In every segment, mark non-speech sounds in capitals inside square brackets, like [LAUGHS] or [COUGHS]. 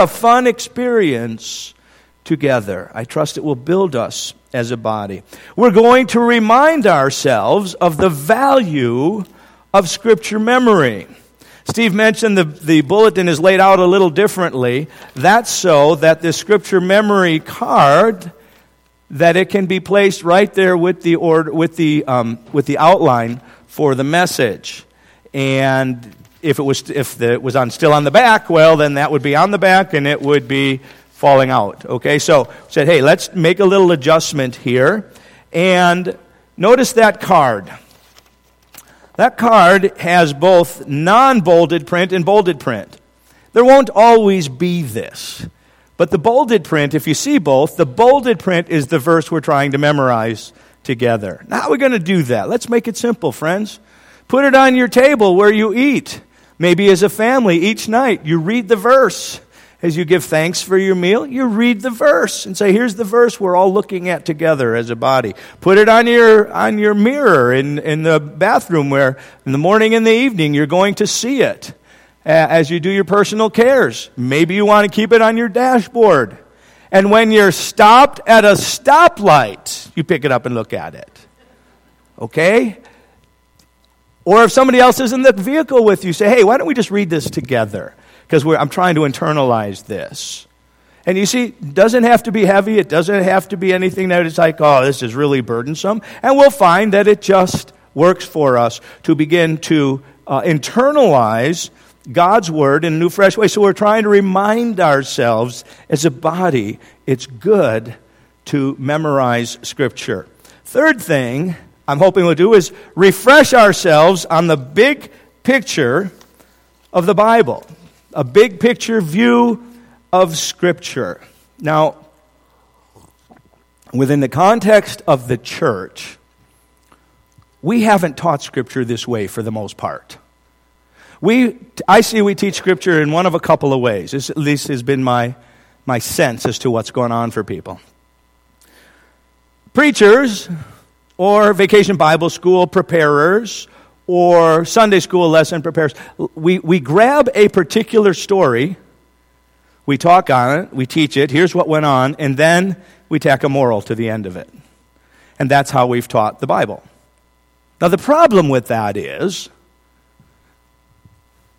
a fun experience together. I trust it will build us as a body. We're going to remind ourselves of the value of Scripture memory. Steve mentioned the, the bulletin is laid out a little differently. That's so that the Scripture memory card that it can be placed right there with the order, with the um, with the outline for the message. And if it was if it was on still on the back, well, then that would be on the back, and it would be falling out. Okay, so said, hey, let's make a little adjustment here, and notice that card. That card has both non-bolded print and bolded print. There won't always be this. But the bolded print, if you see both, the bolded print is the verse we're trying to memorize together. Now, how are we going to do that? Let's make it simple, friends. Put it on your table where you eat. Maybe as a family, each night, you read the verse. As you give thanks for your meal, you read the verse and say, here's the verse we're all looking at together as a body. Put it on your, on your mirror in, in the bathroom where in the morning and the evening you're going to see it as you do your personal cares. Maybe you want to keep it on your dashboard. And when you're stopped at a stoplight, you pick it up and look at it. Okay? Or if somebody else is in the vehicle with you, say, hey, why don't we just read this together? Because I'm trying to internalize this. And you see, it doesn't have to be heavy. It doesn't have to be anything that is like, oh, this is really burdensome. And we'll find that it just works for us to begin to uh, internalize God's word in a new, fresh way. So we're trying to remind ourselves as a body it's good to memorize Scripture. Third thing I'm hoping we'll do is refresh ourselves on the big picture of the Bible, a big picture view of Scripture. Now, within the context of the church, we haven't taught Scripture this way for the most part. We, I see we teach Scripture in one of a couple of ways. This at least has been my, my sense as to what's going on for people. Preachers, or vacation Bible school preparers, or Sunday school lesson preparers, we, we grab a particular story, we talk on it, we teach it, here's what went on, and then we tack a moral to the end of it. And that's how we've taught the Bible. Now, the problem with that is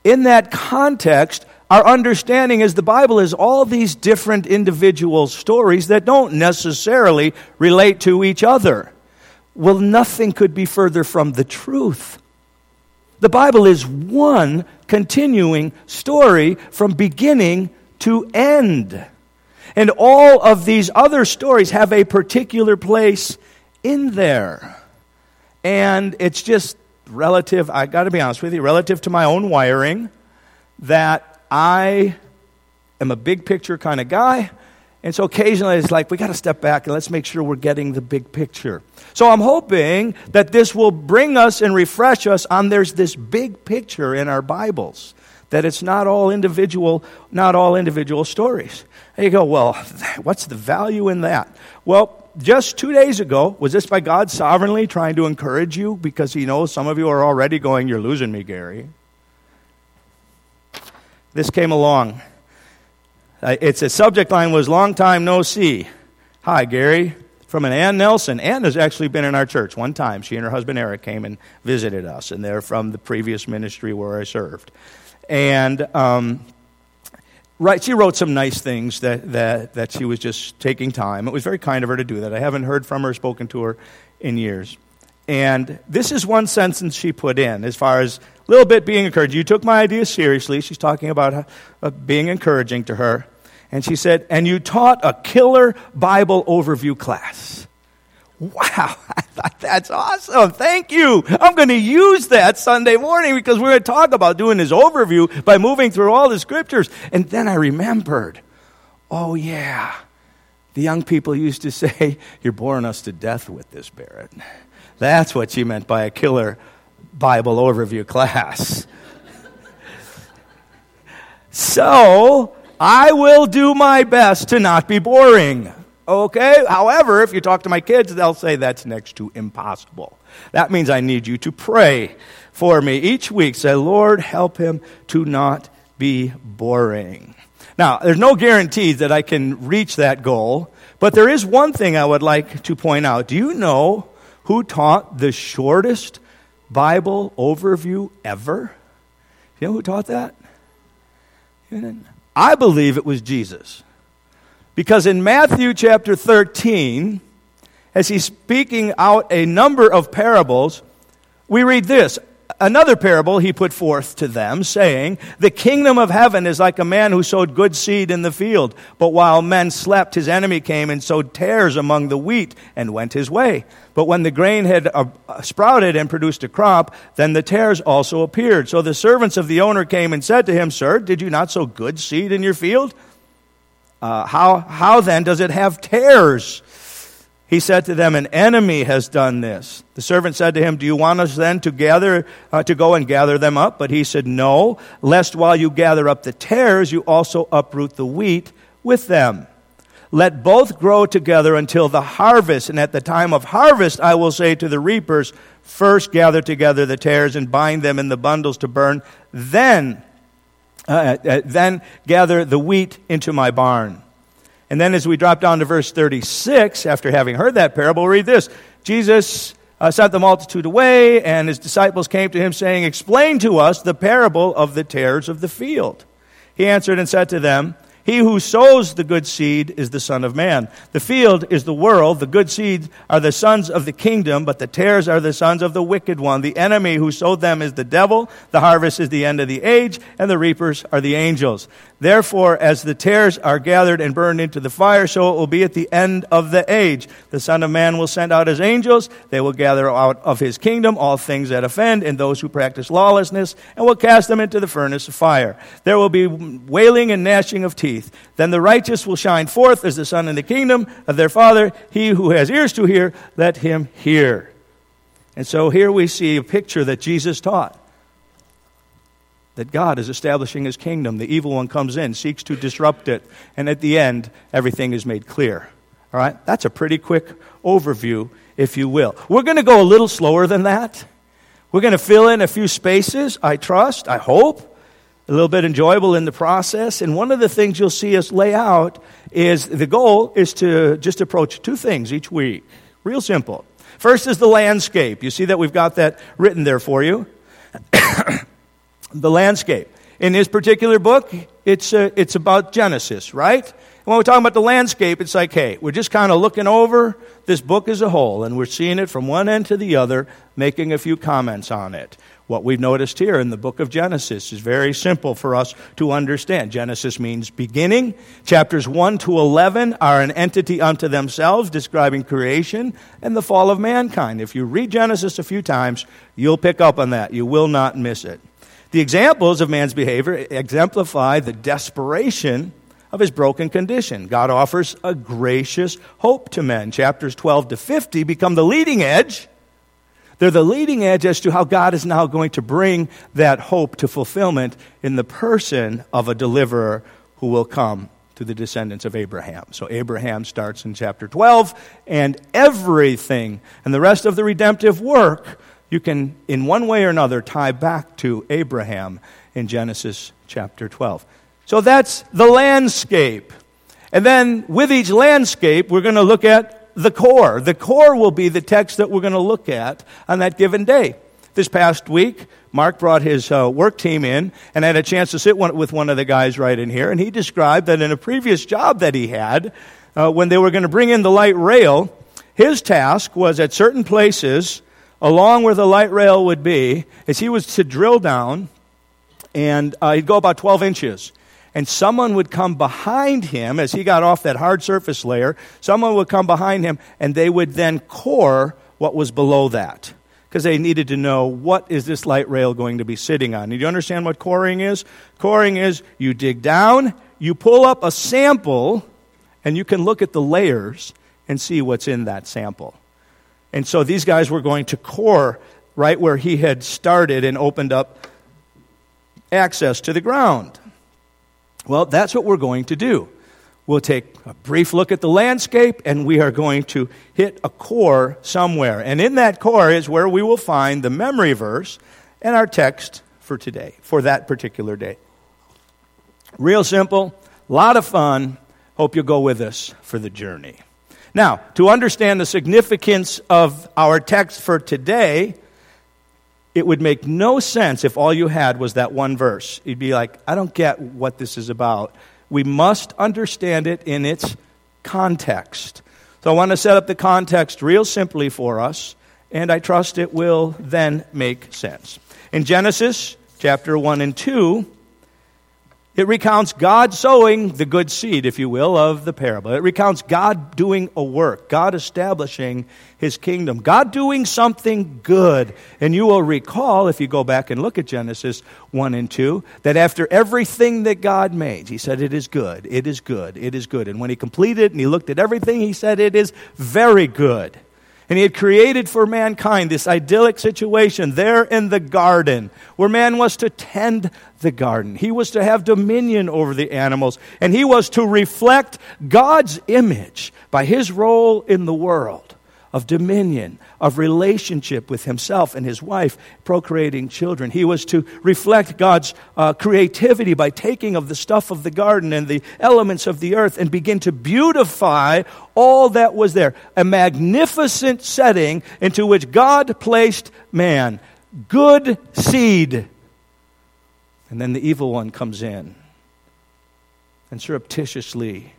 in that context, our understanding is the Bible is all these different individual stories that don't necessarily relate to each other. Well, nothing could be further from the truth. The Bible is one continuing story from beginning to end. And all of these other stories have a particular place in there. And it's just relative, I got to be honest with you, relative to my own wiring, that I am a big picture kind of guy. And so occasionally it's like, we got to step back and let's make sure we're getting the big picture. So I'm hoping that this will bring us and refresh us on there's this big picture in our Bibles. That it's not all individual, not all individual stories. And you go, well, [LAUGHS] what's the value in that? Well, just two days ago, was this by God sovereignly trying to encourage you? Because He knows some of you are already going, You're losing me, Gary. This came along. Uh, it's a subject line was long time no see. Hi, Gary. From an Ann Nelson. Ann has actually been in our church one time. She and her husband Eric came and visited us, and they're from the previous ministry where I served. And um, Right, she wrote some nice things that, that, that she was just taking time. It was very kind of her to do that. I haven't heard from her, spoken to her in years. And this is one sentence she put in as far as a little bit being encouraged. You took my idea seriously. She's talking about uh, being encouraging to her. And she said, and you taught a killer Bible overview class. Wow, [LAUGHS] I thought that's awesome. Thank you. I'm going to use that Sunday morning because we're going to talk about doing this overview by moving through all the scriptures. And then I remembered, oh, yeah, the young people used to [LAUGHS] say, You're boring us to death with this, Barrett. That's what she meant by a killer Bible overview class. [LAUGHS] so, I will do my best to not be boring. Okay? However, if you talk to my kids, they'll say that's next to impossible. That means I need you to pray for me each week. Say, Lord, help him to not be boring. Now, there's no guarantee that I can reach that goal, but there is one thing I would like to point out. Do you know who taught the shortest Bible overview ever? You know who taught that? I believe it was Jesus. Because in Matthew chapter 13, as he's speaking out a number of parables, we read this Another parable he put forth to them, saying, The kingdom of heaven is like a man who sowed good seed in the field. But while men slept, his enemy came and sowed tares among the wheat and went his way. But when the grain had uh, sprouted and produced a crop, then the tares also appeared. So the servants of the owner came and said to him, Sir, did you not sow good seed in your field? Uh, how, how then does it have tares? He said to them, An enemy has done this. The servant said to him, Do you want us then to gather, uh, to go and gather them up? But he said, No, lest while you gather up the tares, you also uproot the wheat with them. Let both grow together until the harvest. And at the time of harvest, I will say to the reapers, First gather together the tares and bind them in the bundles to burn. Then, uh, uh, then gather the wheat into my barn. And then as we drop down to verse 36, after having heard that parable, read this. Jesus uh, sent the multitude away, and his disciples came to him, saying, Explain to us the parable of the tares of the field. He answered and said to them, he who sows the good seed is the Son of Man. The field is the world. The good seeds are the sons of the kingdom, but the tares are the sons of the wicked one. The enemy who sowed them is the devil. The harvest is the end of the age, and the reapers are the angels. Therefore, as the tares are gathered and burned into the fire, so it will be at the end of the age. The Son of Man will send out his angels. They will gather out of his kingdom all things that offend and those who practice lawlessness, and will cast them into the furnace of fire. There will be wailing and gnashing of teeth. Then the righteous will shine forth as the sun in the kingdom of their Father. He who has ears to hear, let him hear. And so here we see a picture that Jesus taught that God is establishing his kingdom. The evil one comes in, seeks to disrupt it, and at the end, everything is made clear. All right? That's a pretty quick overview, if you will. We're going to go a little slower than that. We're going to fill in a few spaces, I trust, I hope, a little bit enjoyable in the process. And one of the things you'll see us lay out is the goal is to just approach two things each week. Real simple. First is the landscape. You see that we've got that written there for you. [COUGHS] the landscape. In this particular book, it's, uh, it's about Genesis, right? When we're talking about the landscape, it's like, hey, we're just kind of looking over this book as a whole, and we're seeing it from one end to the other, making a few comments on it. What we've noticed here in the book of Genesis is very simple for us to understand. Genesis means beginning. Chapters 1 to 11 are an entity unto themselves, describing creation and the fall of mankind. If you read Genesis a few times, you'll pick up on that. You will not miss it. The examples of man's behavior exemplify the desperation of his broken condition. God offers a gracious hope to men. Chapters 12 to 50 become the leading edge they're the leading edge as to how God is now going to bring that hope to fulfillment in the person of a deliverer who will come to the descendants of Abraham. So Abraham starts in chapter 12, and everything and the rest of the redemptive work you can, in one way or another, tie back to Abraham in Genesis chapter 12. So that's the landscape. And then with each landscape, we're going to look at the core. The core will be the text that we're going to look at on that given day. This past week, Mark brought his uh, work team in and had a chance to sit one, with one of the guys right in here, and he described that in a previous job that he had, uh, when they were going to bring in the light rail, his task was at certain places, along where the light rail would be, is he was to drill down, and uh, he'd go about 12 inches and someone would come behind him as he got off that hard surface layer. Someone would come behind him, and they would then core what was below that because they needed to know what is this light rail going to be sitting on. Do you understand what coring is? Coring is you dig down, you pull up a sample, and you can look at the layers and see what's in that sample. And so these guys were going to core right where he had started and opened up access to the ground. Well, that's what we're going to do. We'll take a brief look at the landscape and we are going to hit a core somewhere. And in that core is where we will find the memory verse and our text for today, for that particular day. Real simple A lot of fun. Hope you'll go with us for the journey. Now, to understand the significance of our text for today, it would make no sense if all you had was that one verse. You'd be like, I don't get what this is about. We must understand it in its context. So I want to set up the context real simply for us, and I trust it will then make sense. In Genesis chapter 1 and 2, it recounts God sowing the good seed, if you will, of the parable. It recounts God doing a work, God establishing his kingdom, God doing something good. And you will recall, if you go back and look at Genesis 1 and 2, that after everything that God made, he said, It is good, it is good, it is good. And when he completed and he looked at everything, he said, It is very good. And he had created for mankind this idyllic situation there in the garden where man was to tend the garden. He was to have dominion over the animals. And he was to reflect God's image by his role in the world of dominion, of relationship with himself and his wife, procreating children. He was to reflect God's uh, creativity by taking of the stuff of the garden and the elements of the earth and begin to beautify all that was there. A magnificent setting into which God placed man. Good seed. And then the evil one comes in. And surreptitiously,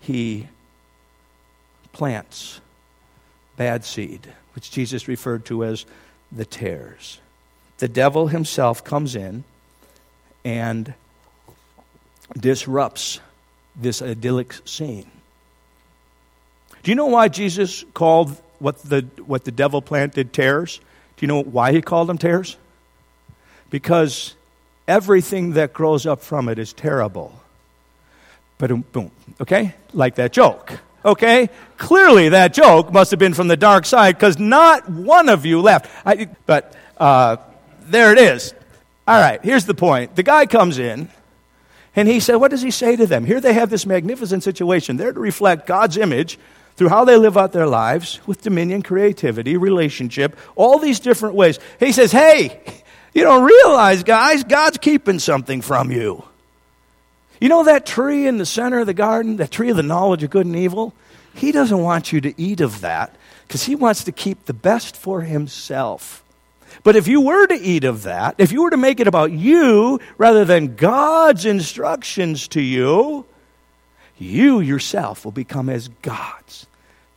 he plants bad seed, which Jesus referred to as the tares. The devil himself comes in and disrupts this idyllic scene. Do you know why Jesus called what the, what the devil planted tares? Do you know why he called them tares? Because everything that grows up from it is terrible. But boom, okay? Like that joke okay? Clearly, that joke must have been from the dark side because not one of you left. I, but uh, there it is. All right, here's the point. The guy comes in, and he said, What does he say to them? Here they have this magnificent situation. They're to reflect God's image through how they live out their lives with dominion, creativity, relationship, all these different ways. He says, Hey, you don't realize, guys, God's keeping something from you. You know that tree in the center of the garden, that tree of the knowledge of good and evil? He doesn't want you to eat of that because he wants to keep the best for himself. But if you were to eat of that, if you were to make it about you rather than God's instructions to you, you yourself will become as gods,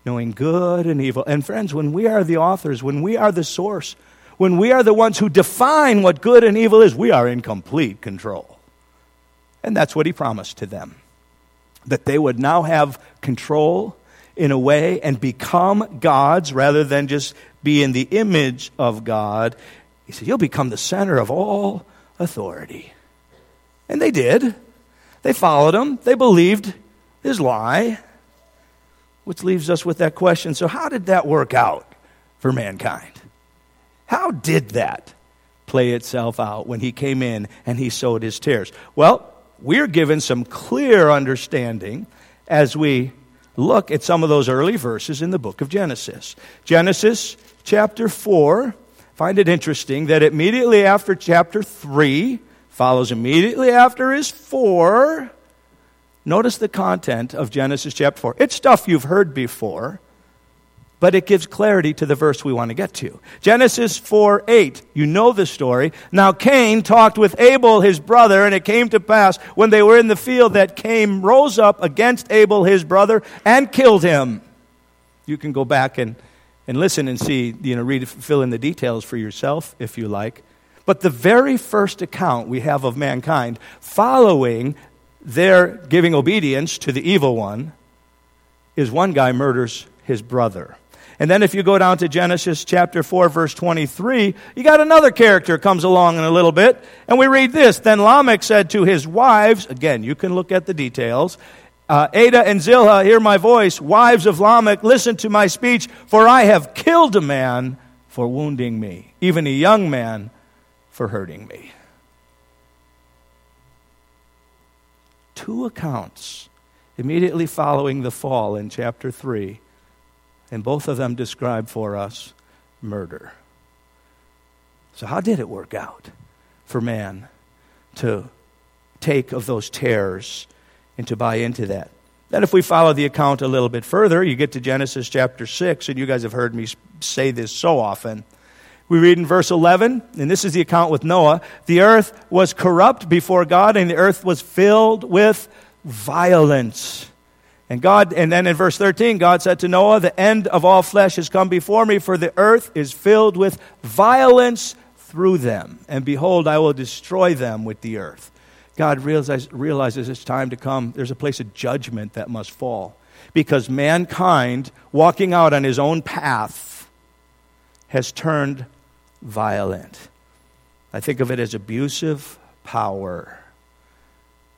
knowing good and evil. And friends, when we are the authors, when we are the source, when we are the ones who define what good and evil is, we are in complete control. And that's what he promised to them that they would now have control in a way and become gods rather than just be in the image of God. He said, You'll become the center of all authority. And they did. They followed him, they believed his lie. Which leaves us with that question so, how did that work out for mankind? How did that play itself out when he came in and he sowed his tares? Well, we're given some clear understanding as we look at some of those early verses in the book of Genesis. Genesis chapter 4, find it interesting that immediately after chapter 3, follows immediately after is 4. Notice the content of Genesis chapter 4. It's stuff you've heard before, but it gives clarity to the verse we want to get to. Genesis 4 8. You know the story. Now Cain talked with Abel, his brother, and it came to pass when they were in the field that Cain rose up against Abel, his brother, and killed him. You can go back and, and listen and see, you know, read, fill in the details for yourself if you like. But the very first account we have of mankind following their giving obedience to the evil one is one guy murders his brother. And then if you go down to Genesis chapter 4 verse 23, you got another character comes along in a little bit, and we read this. Then Lamech said to his wives, again, you can look at the details, uh, Adah and Zillah, hear my voice. Wives of Lamech, listen to my speech, for I have killed a man for wounding me, even a young man for hurting me. Two accounts immediately following the fall in chapter 3 and both of them describe for us murder. So, how did it work out for man to take of those tares and to buy into that. Then, if we follow the account a little bit further, you get to Genesis chapter 6, and you guys have heard me say this so often. We read in verse 11, and this is the account with Noah the earth was corrupt before God, and the earth was filled with violence. And God, and then in verse 13, God said to Noah, The end of all flesh has come before me, for the earth is filled with violence through them. And behold, I will destroy them with the earth. God realizes, realizes it's time to come. There's a place of judgment that must fall. Because mankind, walking out on his own path, has turned violent. I think of it as abusive power.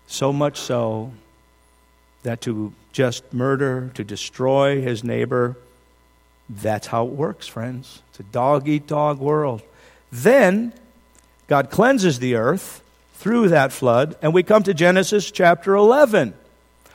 So much so that to just murder, to destroy his neighbor, that's how it works, friends. It's a dog eat dog world. Then God cleanses the earth through that flood, and we come to Genesis chapter 11.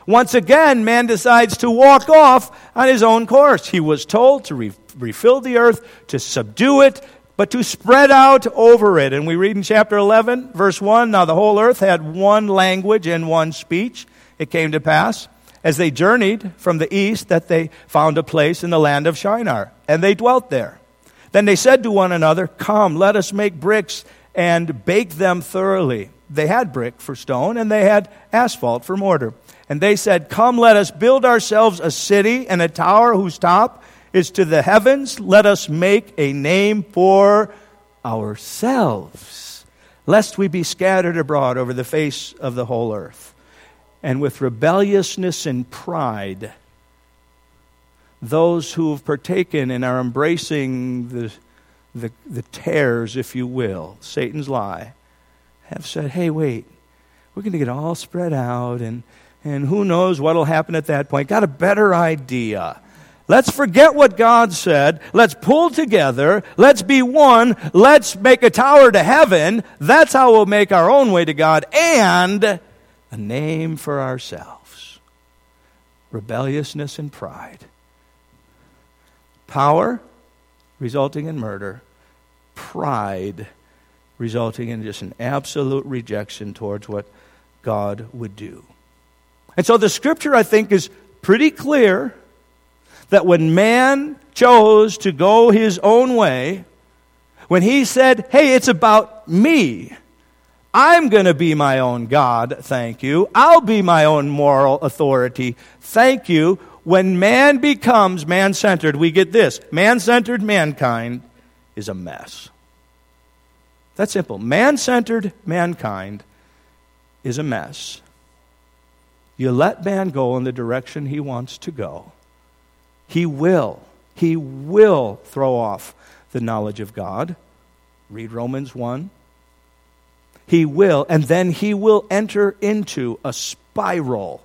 Once again, man decides to walk off on his own course. He was told to re- refill the earth, to subdue it, but to spread out over it. And we read in chapter 11, verse 1 Now the whole earth had one language and one speech. It came to pass, as they journeyed from the east, that they found a place in the land of Shinar, and they dwelt there. Then they said to one another, Come, let us make bricks and bake them thoroughly. They had brick for stone, and they had asphalt for mortar. And they said, Come, let us build ourselves a city and a tower whose top is to the heavens. Let us make a name for ourselves, lest we be scattered abroad over the face of the whole earth. And with rebelliousness and pride, those who have partaken and are embracing the, the, the tares, if you will, Satan's lie, have said, hey, wait, we're going to get all spread out, and, and who knows what will happen at that point. Got a better idea. Let's forget what God said. Let's pull together. Let's be one. Let's make a tower to heaven. That's how we'll make our own way to God and a name for ourselves. Rebelliousness and pride. Power resulting in murder, pride resulting in just an absolute rejection towards what God would do. And so the scripture, I think, is pretty clear that when man chose to go his own way, when he said, Hey, it's about me. I'm going to be my own God, thank you. I'll be my own moral authority, thank you when man becomes man centered, we get this man centered mankind is a mess. That's simple. Man centered mankind is a mess. You let man go in the direction he wants to go, he will. He will throw off the knowledge of God. Read Romans 1. He will, and then he will enter into a spiral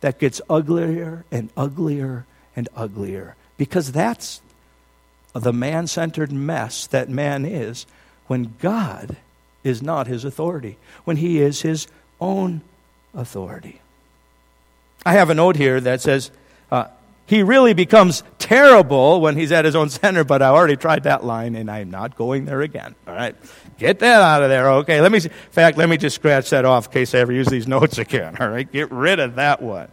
that gets uglier and uglier and uglier because that's the man centered mess that man is when God is not his authority, when he is his own authority. I have a note here that says, uh, he really becomes terrible when he's at his own center, but I already tried that line and I'm not going there again. All right. Get that out of there. Okay. Let me, in fact, let me just scratch that off in case I ever use these notes again. All right. Get rid of that one.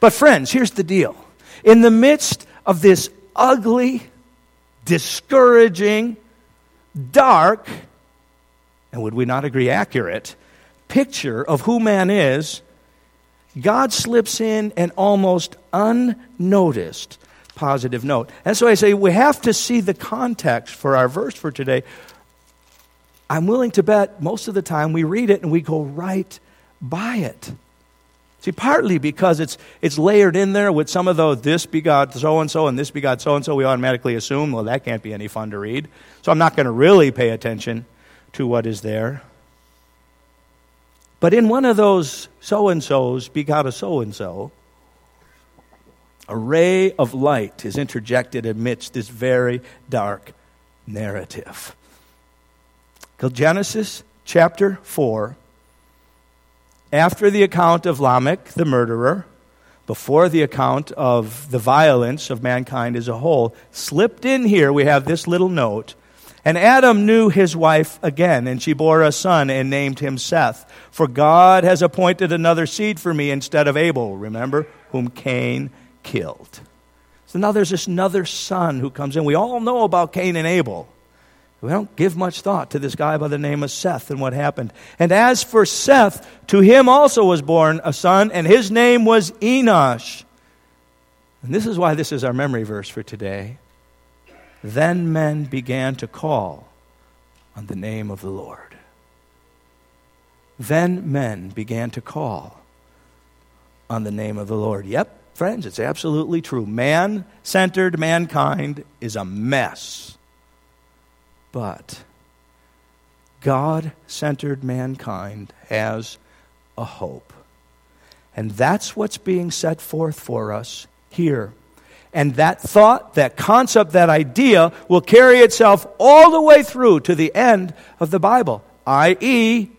But, friends, here's the deal. In the midst of this ugly, discouraging, dark, and would we not agree, accurate picture of who man is, God slips in an almost unnoticed positive note. And so I say we have to see the context for our verse for today. I'm willing to bet most of the time we read it and we go right by it. See, partly because it's, it's layered in there with some of those, this begot so and so and this begot so and so, we automatically assume, well, that can't be any fun to read. So I'm not going to really pay attention to what is there. But in one of those so and so's begot a so and so, a ray of light is interjected amidst this very dark narrative. Genesis chapter 4, after the account of Lamech, the murderer, before the account of the violence of mankind as a whole, slipped in here, we have this little note And Adam knew his wife again, and she bore a son and named him Seth. For God has appointed another seed for me instead of Abel, remember, whom Cain killed. So now there's this another son who comes in. We all know about Cain and Abel. We don't give much thought to this guy by the name of Seth and what happened. And as for Seth, to him also was born a son, and his name was Enosh. And this is why this is our memory verse for today. Then men began to call on the name of the Lord. Then men began to call on the name of the Lord. Yep, friends, it's absolutely true. Man centered mankind is a mess. But God centered mankind has a hope. And that's what's being set forth for us here and that thought, that concept, that idea will carry itself all the way through to the end of the Bible, i.e.,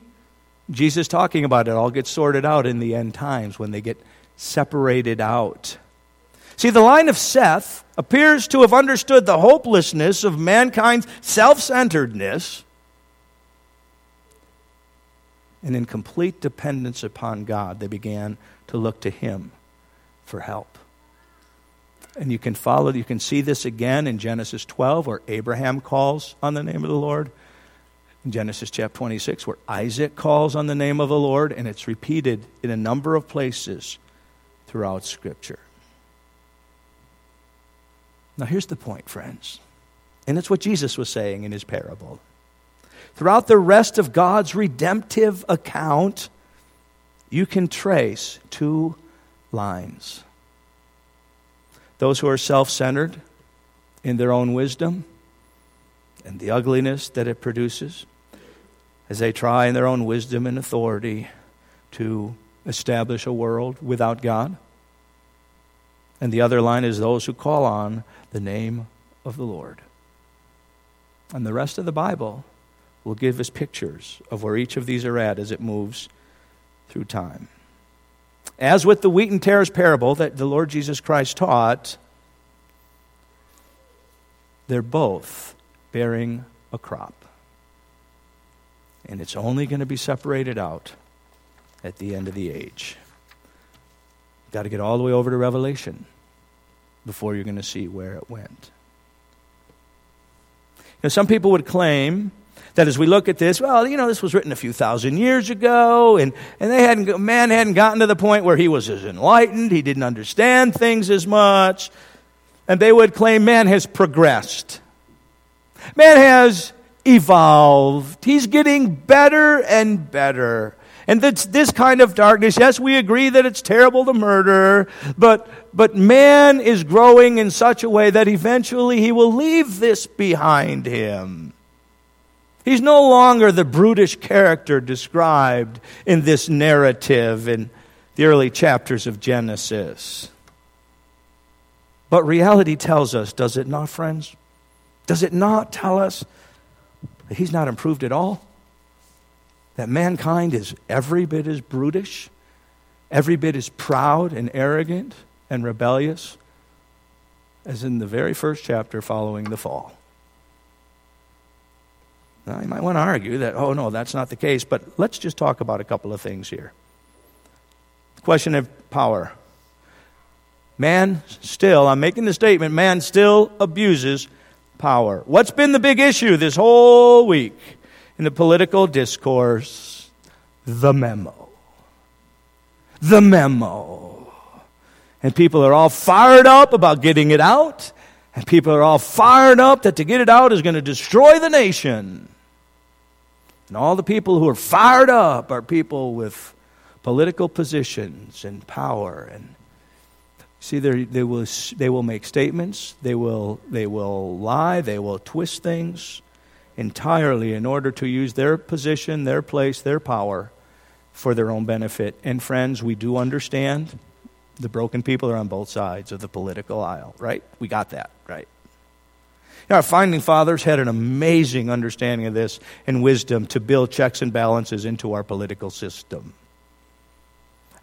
Jesus talking about it all gets sorted out in the end times when they get separated out. See, the line of Seth appears to have understood the hopelessness of mankind's self centeredness and in complete dependence upon God, they began to look to Him for help. And you can follow, you can see this again in Genesis 12, where Abraham calls on the name of the Lord. In Genesis chapter 26, where Isaac calls on the name of the Lord, and it's repeated in a number of places throughout Scripture. Now, here's the point, friends. And it's what Jesus was saying in his parable. Throughout the rest of God's redemptive account, you can trace two lines those who are self centered in their own wisdom and the ugliness that it produces as they try in their own wisdom and authority to establish a world without God. And the other line is those who call on the name of the Lord. And the rest of the Bible will give us pictures of where each of these are at as it moves through time. As with the wheat and tares parable that the Lord Jesus Christ taught, they're both bearing a crop. And it's only going to be separated out at the end of the age. Got to get all the way over to Revelation before you're going to see where it went. Now, some people would claim that as we look at this, well, you know, this was written a few thousand years ago, and, and they hadn't, man hadn't gotten to the point where he was as enlightened, he didn't understand things as much, and they would claim man has progressed. Man has evolved. He's getting better and better. And that's this kind of darkness. Yes, we agree that it's terrible to murder, but, but man is growing in such a way that eventually he will leave this behind him. He's no longer the brutish character described in this narrative in the early chapters of Genesis. But reality tells us, does it not, friends? Does it not tell us that he's not improved at all? That mankind is every bit as brutish, every bit as proud and arrogant and rebellious as in the very first chapter following the fall. Now, you might want to argue that, oh, no, that's not the case, but let's just talk about a couple of things here. Question of power. Man still, I'm making the statement, man still abuses power. What's been the big issue this whole week in the political discourse? The memo. The memo. And people are all fired up about getting it out. And people are all fired up that to get it out is going to destroy the nation. And all the people who are fired up are people with political positions and power and see they will they will make statements they will they will lie they will twist things entirely in order to use their position their place their power for their own benefit. And friends we do understand the broken people are on both sides of the political aisle right? We got that right our founding fathers had an amazing understanding of this and wisdom to build checks and balances into our political system.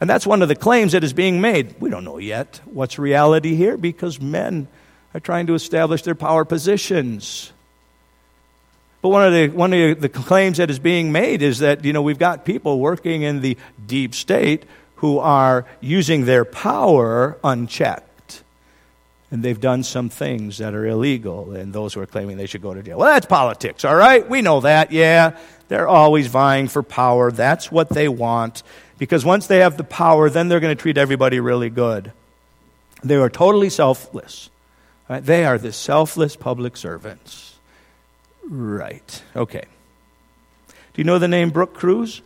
And that's one of the claims that is being made. We don't know yet what's reality here because men are trying to establish their power positions. But one of the one of the claims that is being made is that you know we've got people working in the deep state who are using their power unchecked. And they've done some things that are illegal, and those who are claiming they should go to jail. Well, that's politics, all right? We know that, yeah. They're always vying for power. That's what they want. Because once they have the power, then they're going to treat everybody really good. They are totally selfless. Right? They are the selfless public servants. Right. Okay. Do you know the name Brooke Crews?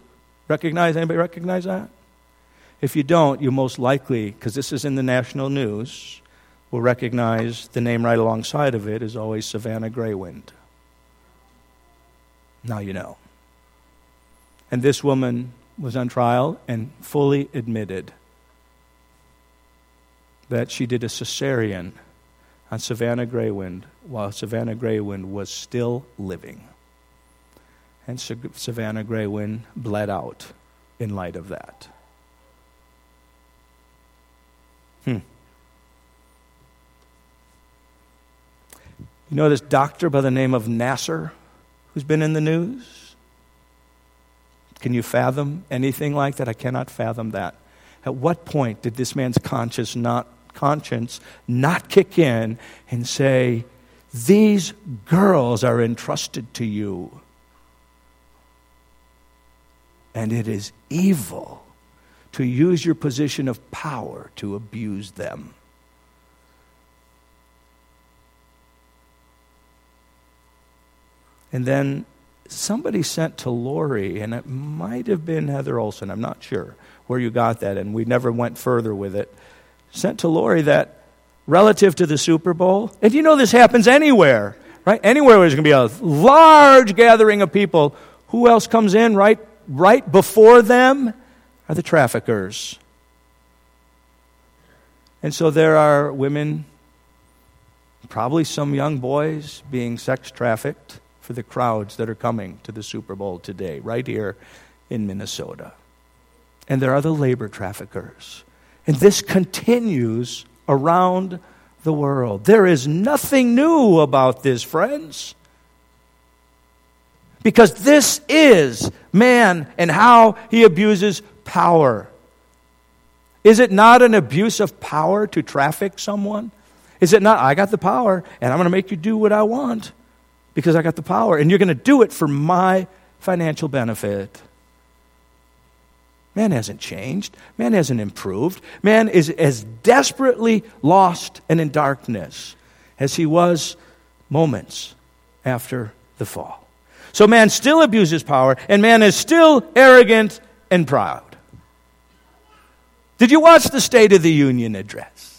Recognize anybody recognize that? If you don't, you most likely, because this is in the national news, will recognize the name right alongside of it is always Savannah Greywind. Now you know. And this woman was on trial and fully admitted that she did a cesarean on Savannah Greywind while Savannah Greywind was still living. And Savannah Greywind bled out in light of that. Hmm. You know this doctor by the name of Nassar who's been in the news? Can you fathom anything like that? I cannot fathom that. At what point did this man's conscience not, conscience not kick in and say, These girls are entrusted to you? And it is evil to use your position of power to abuse them. And then somebody sent to Lori, and it might have been Heather Olson, I'm not sure where you got that, and we never went further with it. Sent to Lori that relative to the Super Bowl, and you know this happens anywhere, right? Anywhere there's going to be a large gathering of people. Who else comes in right, right before them? are the traffickers. And so there are women, probably some young boys, being sex trafficked for the crowds that are coming to the Super Bowl today, right here in Minnesota. And there are the labor traffickers. And this continues around the world. There is nothing new about this, friends. Because this is man and how he abuses power. Is it not an abuse of power to traffic someone? Is it not, I got the power and I'm going to make you do what I want because I got the power and you're going to do it for my financial benefit? Man hasn't changed. Man hasn't improved. Man is as desperately lost and in darkness as he was moments after the fall. So man still abuses power, and man is still arrogant and proud. Did you watch the State of the Union address?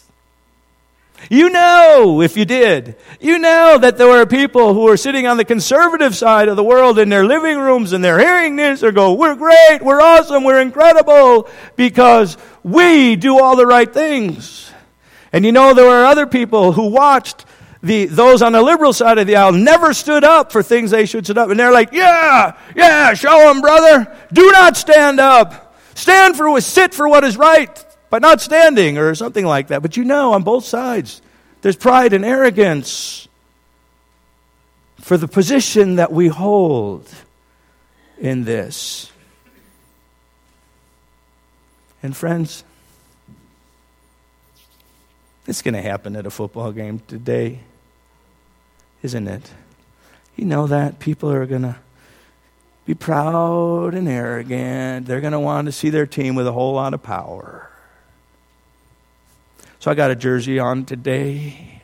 You know, if you did, you know that there were people who were sitting on the conservative side of the world in their living rooms and they're hearing this or go, we're great, we're awesome, we're incredible because we do all the right things. And you know, there were other people who watched the, those on the liberal side of the aisle never stood up for things they should stand up. And they're like, yeah, yeah, show them, brother. Do not stand up. Stand for, sit for what is right by not standing or something like that. But you know, on both sides, there's pride and arrogance for the position that we hold in this. And friends, it's going to happen at a football game today, isn't it? You know that people are going to be proud and arrogant. They're going to want to see their team with a whole lot of power. So I got a jersey on today.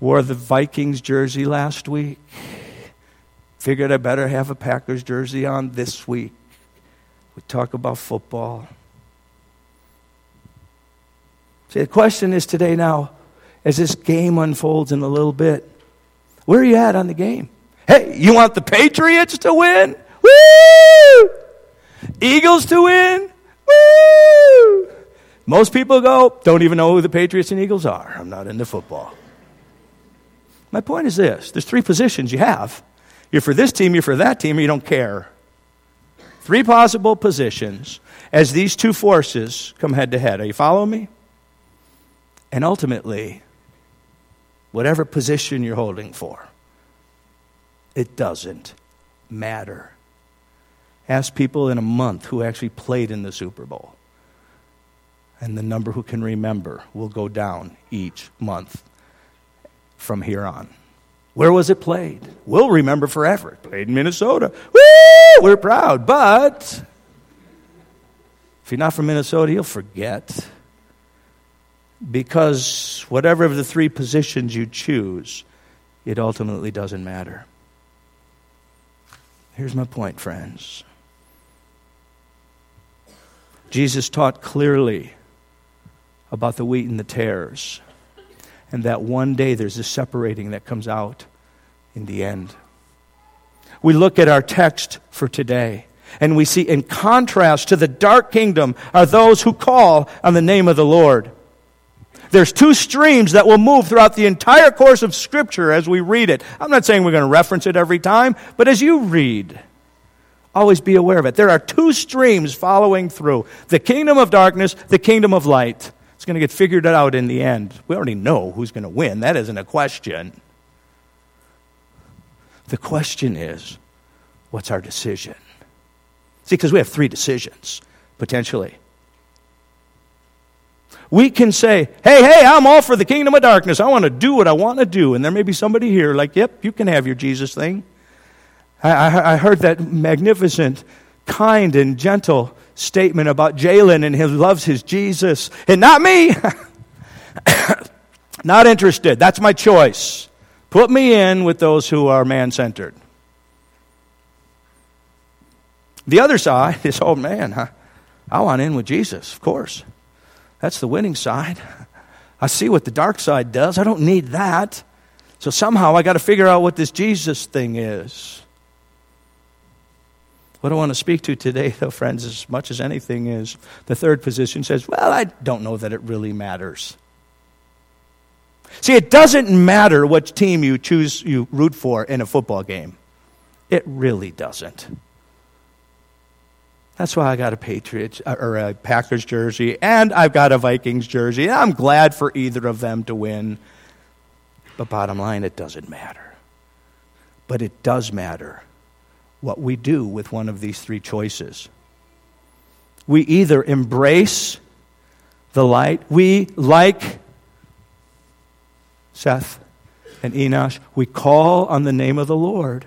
Wore the Vikings jersey last week. Figured I better have a Packers jersey on this week. We talk about football. See, the question is today now, as this game unfolds in a little bit, where are you at on the game? Hey, you want the Patriots to win? Woo! Eagles to win. Woo! Most people go, don't even know who the Patriots and Eagles are. I'm not into football. My point is this there's three positions you have. You're for this team, you're for that team, or you don't care. Three possible positions as these two forces come head to head. Are you following me? And ultimately, whatever position you're holding for, It doesn't matter. Ask people in a month who actually played in the Super Bowl. And the number who can remember will go down each month from here on. Where was it played? We'll remember forever. It played in Minnesota. Woo! We're proud. But if you're not from Minnesota, you'll forget. Because whatever of the three positions you choose, it ultimately doesn't matter. Here's my point, friends. Jesus taught clearly about the wheat and the tares, and that one day there's a separating that comes out in the end. We look at our text for today, and we see in contrast to the dark kingdom are those who call on the name of the Lord. There's two streams that will move throughout the entire course of Scripture as we read it. I'm not saying we're going to reference it every time, but as you read, Always be aware of it. There are two streams following through the kingdom of darkness, the kingdom of light. It's going to get figured out in the end. We already know who's going to win. That isn't a question. The question is what's our decision? See, because we have three decisions, potentially. We can say, hey, hey, I'm all for the kingdom of darkness. I want to do what I want to do. And there may be somebody here like, yep, you can have your Jesus thing. I, I heard that magnificent, kind, and gentle statement about Jalen and he loves his Jesus. And not me. [COUGHS] not interested. That's my choice. Put me in with those who are man centered. The other side is, oh man, I, I want in with Jesus, of course. That's the winning side. I see what the dark side does. I don't need that. So somehow I got to figure out what this Jesus thing is. What I want to speak to today, though, friends, as much as anything, is the third position says, well, I don't know that it really matters. See, it doesn't matter which team you choose, you root for in a football game. It really doesn't. That's why I got a Patriots uh, or a Packers jersey, and I've got a Vikings jersey. I'm glad for either of them to win. But bottom line, it doesn't matter. But it does matter what we do with one of these three choices. We either embrace the light, we, like Seth and Enosh, we call on the name of the Lord,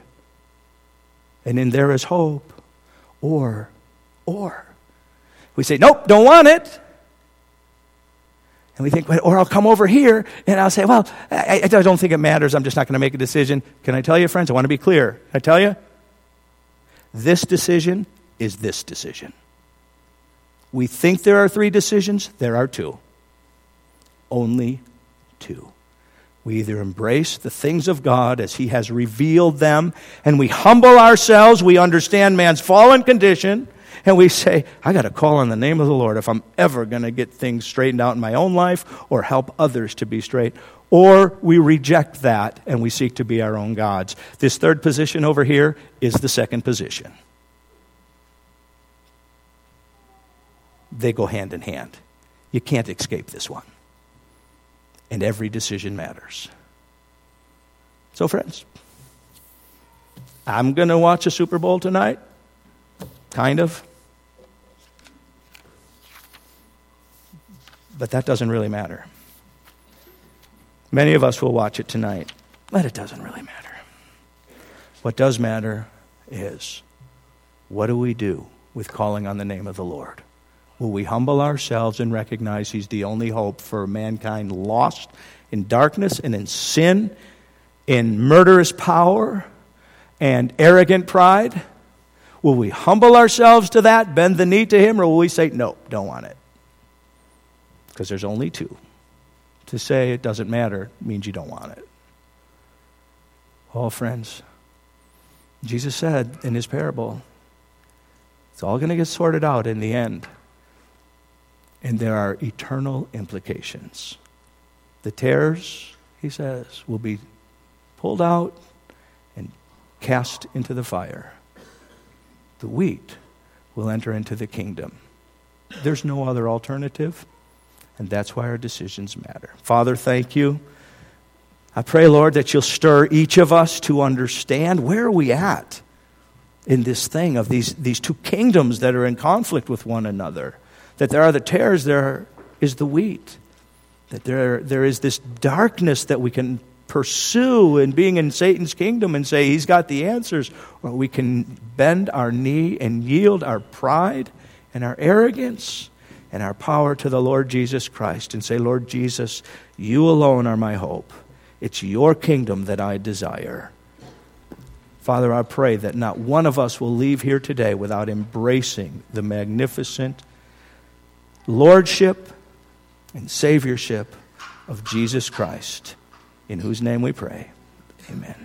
and in there is hope. Or, or, we say, nope, don't want it. And we think, or I'll come over here and I'll say, well, I, I don't think it matters. I'm just not going to make a decision. Can I tell you, friends? I want to be clear. Can I tell you? This decision is this decision. We think there are three decisions, there are two. Only two. We either embrace the things of God as He has revealed them, and we humble ourselves, we understand man's fallen condition, and we say, I got to call on the name of the Lord if I'm ever going to get things straightened out in my own life or help others to be straight. Or we reject that and we seek to be our own gods. This third position over here is the second position. They go hand in hand. You can't escape this one. And every decision matters. So, friends, I'm going to watch a Super Bowl tonight. Kind of. But that doesn't really matter. Many of us will watch it tonight, but it doesn't really matter. What does matter is what do we do with calling on the name of the Lord? Will we humble ourselves and recognize He's the only hope for mankind lost in darkness and in sin, in murderous power and arrogant pride? Will we humble ourselves to that, bend the knee to Him, or will we say, no, don't want it? Because there's only two. To say it doesn't matter means you don't want it. Oh, friends, Jesus said in his parable, it's all going to get sorted out in the end. And there are eternal implications. The tares, he says, will be pulled out and cast into the fire. The wheat will enter into the kingdom. There's no other alternative. And that's why our decisions matter. Father, thank you. I pray, Lord, that you'll stir each of us to understand where are we at in this thing of these, these two kingdoms that are in conflict with one another. That there are the tares, there is the wheat. That there, there is this darkness that we can pursue in being in Satan's kingdom and say he's got the answers, or we can bend our knee and yield our pride and our arrogance and our power to the Lord Jesus Christ and say, Lord Jesus, you alone are my hope. It's your kingdom that I desire. Father, I pray that not one of us will leave here today without embracing the magnificent lordship and saviorship of Jesus Christ, in whose name we pray. Amen.